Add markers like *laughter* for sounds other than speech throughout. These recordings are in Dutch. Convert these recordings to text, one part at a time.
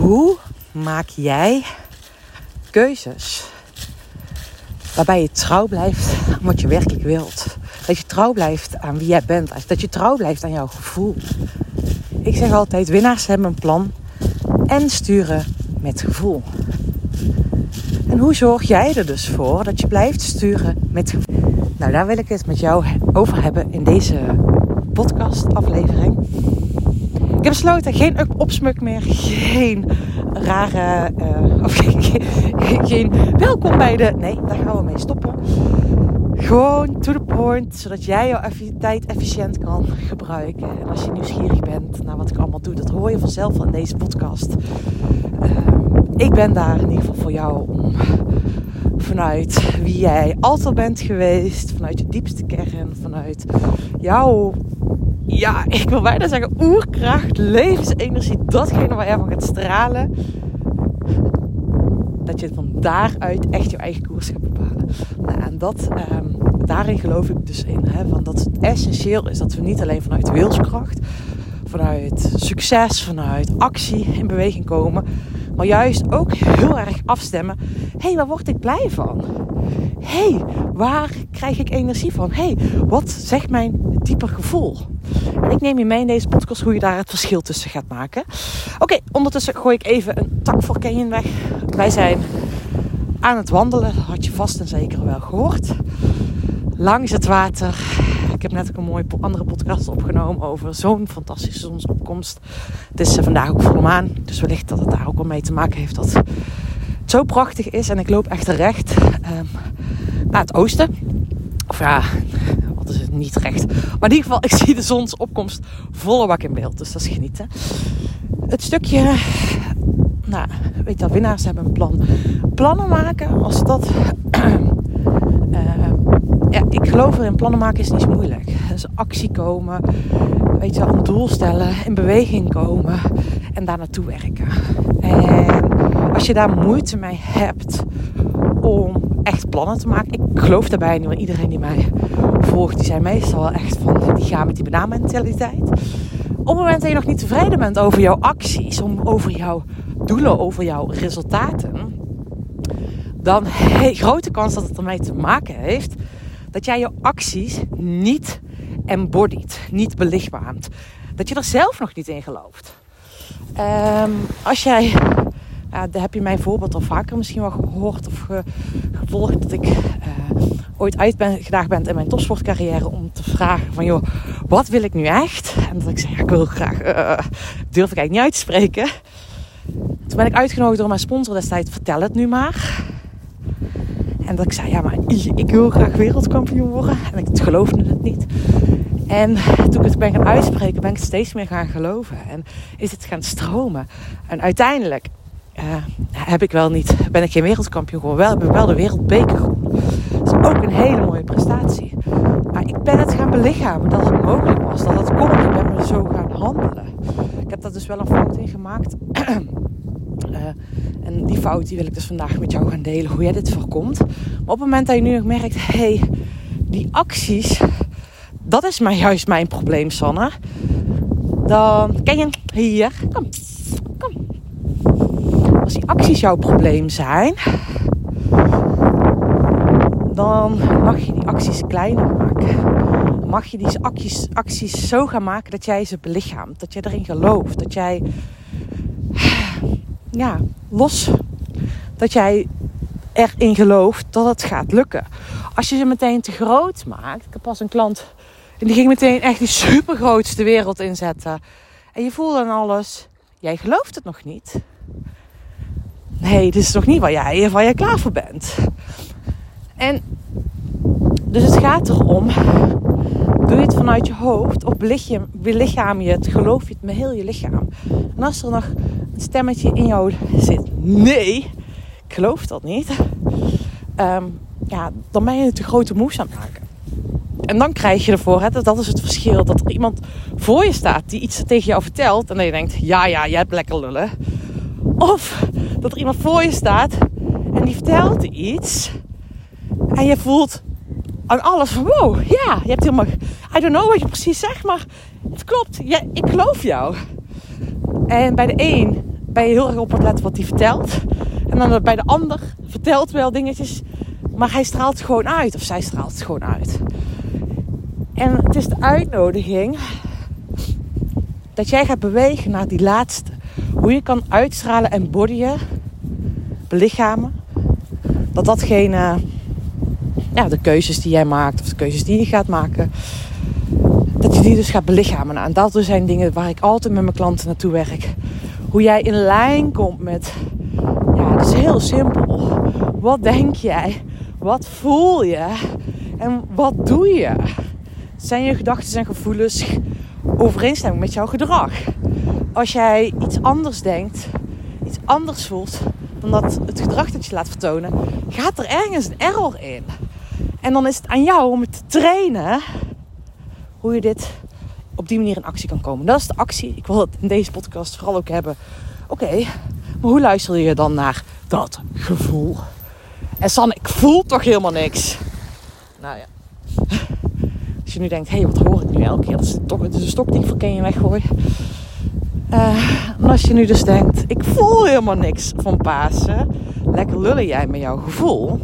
Hoe maak jij keuzes waarbij je trouw blijft aan wat je werkelijk wilt? Dat je trouw blijft aan wie jij bent. Dat je trouw blijft aan jouw gevoel. Ik zeg altijd: winnaars hebben een plan en sturen met gevoel. En hoe zorg jij er dus voor dat je blijft sturen met gevoel? Nou, daar wil ik het met jou over hebben in deze podcastaflevering. Ik heb besloten geen opsmuk meer, geen rare, uh, of *laughs* geen, welkom bij de, nee, daar gaan we mee stoppen. Gewoon to the point, zodat jij jouw tijd efficiënt kan gebruiken. En als je nieuwsgierig bent naar wat ik allemaal doe, dat hoor je vanzelf in deze podcast. Uh, ik ben daar in ieder geval voor jou om vanuit wie jij altijd bent geweest, vanuit je diepste kern, vanuit jouw, ja, ik wil bijna zeggen oerkracht, levensenergie, datgene waar jij van gaat stralen, dat je van daaruit echt je eigen koers gaat bepalen. Nou, en dat, um, daarin geloof ik dus in, hè, van dat het essentieel is dat we niet alleen vanuit wilskracht, vanuit succes, vanuit actie in beweging komen, maar juist ook heel erg afstemmen. Hé, hey, waar word ik blij van? Hé, hey, waar krijg ik energie van? Hé, hey, wat zegt mijn dieper gevoel? En ik neem je mee in deze podcast hoe je daar het verschil tussen gaat maken. Oké, ondertussen gooi ik even een tak voor Canyon weg. Wij zijn aan het wandelen, had je vast en zeker wel gehoord. Langs het water, ik heb net ook een mooie andere podcast opgenomen over zo'n fantastische zonsopkomst. Het is vandaag ook volle maan, dus wellicht dat het daar ook wel mee te maken heeft dat het zo prachtig is. En ik loop echt recht um, naar het oosten. Of ja, Niet recht. Maar in ieder geval, ik *laughs* zie de zonsopkomst volle bak in beeld. Dus dat is genieten. Het stukje nou, weet je, winnaars hebben een plan. Plannen maken, als dat *clears throat* ja, ik geloof erin, plannen maken is niet moeilijk. Dus actie komen, weet je, een doel stellen, in beweging komen en daar naartoe werken. En als je daar moeite mee hebt om echt plannen te maken, ik geloof daarbij niet, want iedereen die mij volgt, die zijn meestal wel echt van, die gaan met die bananmentaliteit. Op het moment dat je nog niet tevreden bent over jouw acties, om, over jouw doelen, over jouw resultaten, dan hey, grote kans dat het ermee te maken heeft dat jij je acties niet embodied, niet belichaamt. Dat je er zelf nog niet in gelooft. Um, als jij, daar heb je mijn voorbeeld al vaker misschien wel gehoord of gevolgd, dat ik uh, ooit uitgedaagd ben in mijn topsportcarrière om te vragen van joh, wat wil ik nu echt? En dat ik zeg, ik wil graag, uh, durf ik eigenlijk niet uit te spreken. Toen ben ik uitgenodigd door mijn sponsor destijds, vertel het nu maar. En dat ik zei, ja, maar ik wil graag wereldkampioen worden. En ik geloofde het niet. En toen ik het ben gaan uitspreken, ben ik steeds meer gaan geloven. En is het gaan stromen. En uiteindelijk uh, heb ik wel niet, ben ik geen wereldkampioen geworden. Wel heb ik wel de wereldbeker gewonnen. Ook een hele mooie prestatie. Maar ik ben het gaan belichamen dat het mogelijk was. Dat het kon. Ik ben me zo gaan handelen. Ik heb daar dus wel een fout in gemaakt. Uh, *clears throat* en die fout die wil ik dus vandaag met jou gaan delen, hoe jij dit voorkomt. Maar op het moment dat je nu nog merkt, hé, hey, die acties, dat is maar juist mijn probleem, Sanne. Dan ken je hier, kom, kom. Als die acties jouw probleem zijn, dan mag je die acties kleiner maken. Mag je die acties, acties zo gaan maken dat jij ze belichaamt. Dat jij erin gelooft. Dat jij ja, los dat jij erin gelooft dat het gaat lukken. Als je ze meteen te groot maakt. Ik heb pas een klant en die ging meteen echt die supergrootste wereld inzetten. En je voelt dan alles. Jij gelooft het nog niet. Nee, dit is nog niet waar jij, waar jij klaar voor bent. En dus het gaat erom. Doe je het vanuit je hoofd of belichaam je het, geloof je het met heel je lichaam. En als er nog stemmetje in jou zit. Nee, ik geloof dat niet. Ehm, ja, dan ben je het te grote moes aan het maken. En dan krijg je ervoor, hè, dat is het verschil, dat er iemand voor je staat die iets tegen jou vertelt. En dat je denkt, ja, ja, jij hebt lekker lullen. Of dat er iemand voor je staat en die vertelt iets. En je voelt aan alles van, wow, ja, je hebt helemaal, I don't know wat je precies zegt, maar het klopt. Ja, ik geloof jou. En bij de een ben je heel erg op het letten wat hij vertelt. En dan bij de ander vertelt wel dingetjes, maar hij straalt gewoon uit. Of zij straalt het gewoon uit. En het is de uitnodiging dat jij gaat bewegen naar die laatste. Hoe je kan uitstralen en bodyen, belichamen. Dat datgene, ja, de keuzes die jij maakt of de keuzes die je gaat maken, dat je die dus gaat belichamen. En dat zijn dingen waar ik altijd met mijn klanten naartoe werk. Hoe jij in lijn komt met, ja, het is heel simpel. Wat denk jij? Wat voel je? En wat doe je? Zijn je gedachten en gevoelens overeenstemming met jouw gedrag? Als jij iets anders denkt, iets anders voelt dan dat het gedrag dat je laat vertonen, gaat er ergens een error in. En dan is het aan jou om te trainen hoe je dit op die manier in actie kan komen. Dat is de actie. Ik wil het in deze podcast vooral ook hebben. Oké, maar hoe luister je dan naar dat gevoel? En San, ik voel toch helemaal niks. Nou ja. Als je nu denkt, hé, hey, wat hoor ik nu elke keer? Dat is toch is een stok die ik voor je weggooi. En als je nu dus denkt, ik voel helemaal niks van Pasen. Lekker lullen jij met jouw gevoel.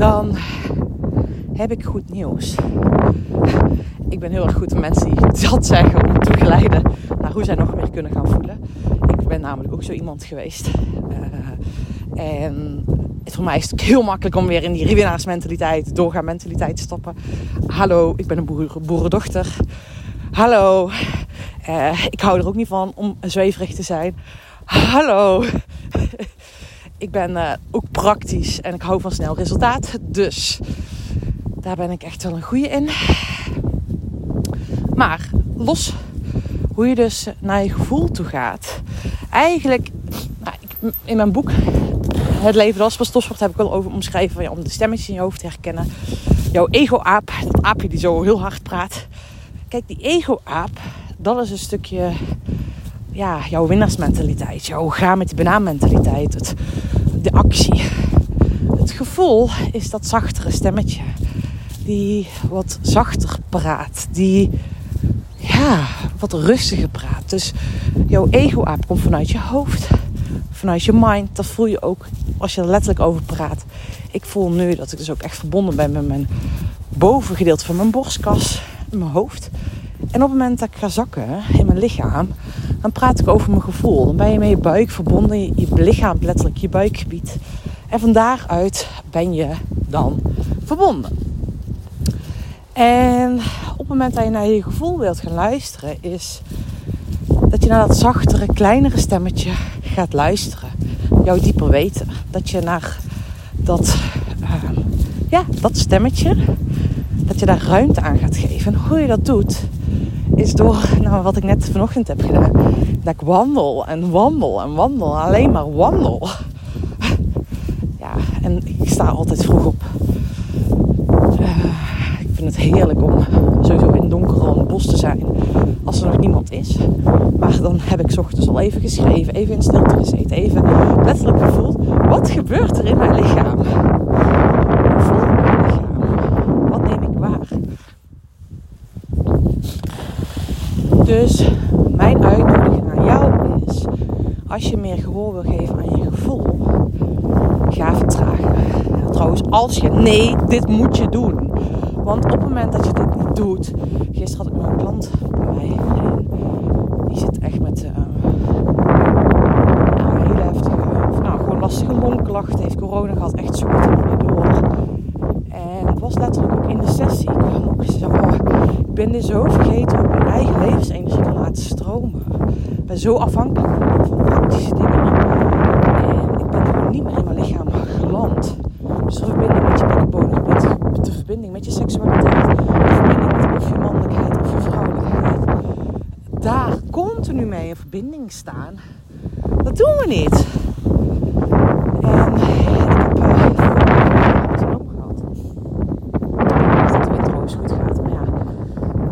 Dan heb ik goed nieuws. Ik ben heel erg goed in mensen die dat zeggen om te geleiden naar hoe zij nog meer kunnen gaan voelen. Ik ben namelijk ook zo iemand geweest. Uh, en voor mij is het heel makkelijk om weer in die winnaarsmentaliteit, doorgaan mentaliteit te stappen. Hallo, ik ben een boer, boerendochter. Hallo, uh, ik hou er ook niet van om zweverig te zijn. Hallo, ik ben uh, ook praktisch en ik hou van snel resultaat. Dus daar ben ik echt wel een goede in. Maar los hoe je dus naar je gevoel toe gaat. Eigenlijk, nou, ik, in mijn boek Het leven als topsport heb ik wel over omschreven. Van, ja, om de stemmetjes in je hoofd te herkennen. Jouw ego-aap, dat aapje die zo heel hard praat. Kijk, die ego-aap, dat is een stukje ja, jouw winnaarsmentaliteit. Jouw ga met die banaanmentaliteit. Het, de actie. Het gevoel is dat zachtere stemmetje die wat zachter praat, die ja, wat rustiger praat. Dus jouw ego-aap komt vanuit je hoofd, vanuit je mind. Dat voel je ook als je er letterlijk over praat. Ik voel nu dat ik dus ook echt verbonden ben met mijn bovengedeelte van mijn borstkas, mijn hoofd. En op het moment dat ik ga zakken in mijn lichaam, dan praat ik over mijn gevoel. Dan ben je met je buik verbonden, je, lichaam letterlijk, je buikgebied. En van daaruit ben je dan verbonden. En op het moment dat je naar je gevoel wilt gaan luisteren, is dat je naar dat zachtere, kleinere stemmetje gaat luisteren. Jouw dieper weten. Dat je naar dat, uh, ja, dat stemmetje, dat je daar ruimte aan gaat geven. En hoe je dat doet, is door nou, wat ik net vanochtend heb gedaan. Dat ik wandel en wandel en wandel. Alleen maar wandel. Ja, en ik sta altijd vroeg op. Uh, vind het heerlijk om sowieso in het donker al in het bos te zijn. Als er nog niemand is. Maar dan heb ik ochtends al even geschreven, even in stilte gezeten, even letterlijk gevoeld. Wat gebeurt er in mijn lichaam? Hoe voel ik mijn lichaam? Wat neem ik waar? Dus mijn uitnodiging aan jou is: als je meer gehoor wil geven aan je gevoel, ga vertragen. Trouwens, als je nee, dit moet je doen. Want op het moment dat je dit niet doet. Gisteren had ik nog een klant bij mij. En die zit echt met uh, hele heftige, of nou gewoon lastige longklachten. Heeft corona gehad, echt zo niet door. Was letterlijk ook in de sessie. Ik kwam ook zei: oh, Ik ben dit zo vergeten ik mijn eigen levensenergie kan laten stromen. Ik ben zo afhankelijk van praktische dingen. En ik ben gewoon niet meer in mijn lichaam geland. Dus de verbinding met je bekkenbodem, de verbinding met je seksualiteit, de verbinding met of je mannelijkheid of je vrouwelijkheid. Daar continu mee in verbinding staan, dat doen we niet. En ik heb uh, het opgehad. Ik dat het weer trouwens goed gaat, maar ja,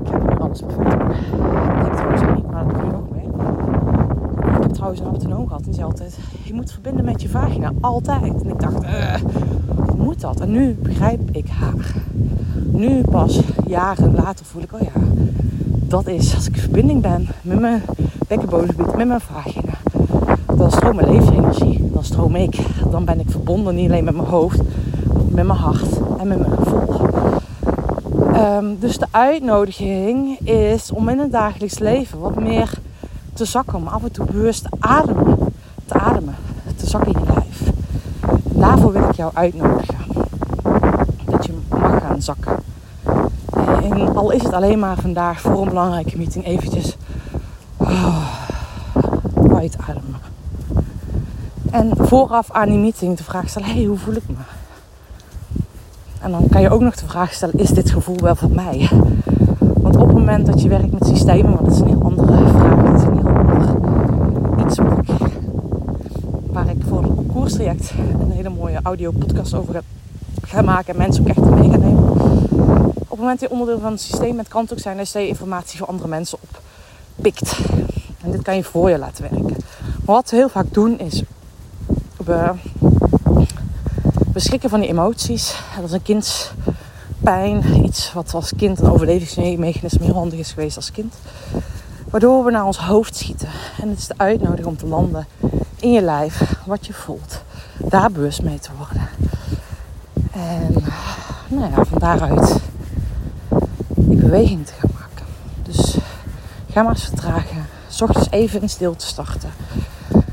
ik heb nu alles perfect. Ik denk trouwens ook niet, maar dat doe je nog mee. Ik heb trouwens een autonoom gehad en die zei altijd, je moet verbinden met je vagina, altijd. En ik dacht, uh, moet dat? En nu begrijp ik haar. Nu pas, jaren later, voel ik, oh ja, dat is als ik in verbinding ben met mijn bekkenbodemgebied, met mijn vagina. Dan stroomt mijn levensenergie, dan stroom ik. Dan ben ik verbonden niet alleen met mijn hoofd, met mijn hart en met mijn gevoel. Ehm, dus de uitnodiging is om in het dagelijks leven wat meer te zakken, om af en toe bewust te ademen, te ademen, te zakken in je lijf. Daarvoor wil ik jou uitnodigen. Dat je mag gaan zakken. En al is het alleen maar vandaag voor een belangrijke meeting eventjes oh, uitademen. En vooraf aan die meeting de vraag stellen, hey, hoe voel ik me? En dan kan je ook nog de vraag stellen, is dit gevoel wel voor mij? Want op het moment dat je werkt met systemen, want dat is een heel andere vraag, dat is ander iets wat ik, waar ik voor een koerstraject een hele mooie audio podcast over ga maken en mensen ook echt mee gaan nemen. Op het moment dat je onderdeel van het systeem met kan ook zijn dat je informatie voor andere mensen oppikt. En dit kan je voor je laten werken. Wat we heel vaak doen is, we beschikken van die emoties. Dat is een kindspijn. Iets wat als kind een overlevingsmechanisme heel handig is geweest als kind. Waardoor we naar ons hoofd schieten. En het is de uitnodiging om te landen in je lijf. Wat je voelt. Daar bewust mee te worden. En nou ja, van daaruit die beweging te gaan maken. Dus ga maar eens vertragen. S ochtends even in stilte starten.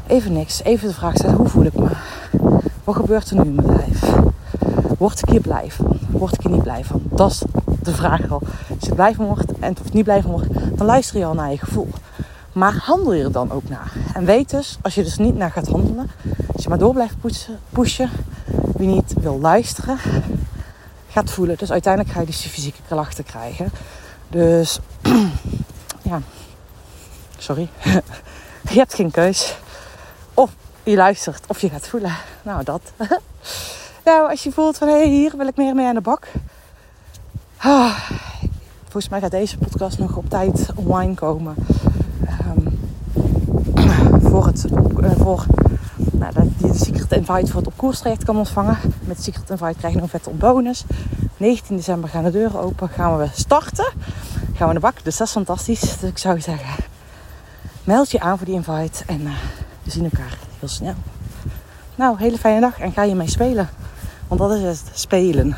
Even niks. Even de vraag stellen. Hoe voel ik me? Wat gebeurt er nu in mijn lijf? Word ik hier blij van? Word ik hier niet blij van? Dat is de vraag al. Als je blij van wordt en of niet blij van wordt, dan luister je al naar je gevoel. Maar handel je er dan ook naar? En weet dus, als je dus niet naar gaat handelen, als je maar door blijft pushen, wie niet wil luisteren, gaat voelen. Dus uiteindelijk ga je dus die fysieke klachten krijgen. Dus *clears throat* ja, sorry. *laughs* je hebt geen keus. Of je luistert of je gaat voelen. Nou, dat. *laughs* nou, als je voelt van hé, hey, hier wil ik meer mee aan de bak. Ah, volgens mij gaat deze podcast nog op tijd online komen. Um, voor nou, dat de Secret Invite voor het op koerstraject kan ontvangen. Met Secret Invite krijg je een vette bonus. 19 december gaan de deuren open. Gaan we starten. Gaan we de bak. Dus dat is fantastisch. Dus ik zou zeggen, meld je aan voor die invite. En uh, we zien elkaar heel snel. Nou, hele fijne dag en ga je mee spelen. Want dat is het, spelen.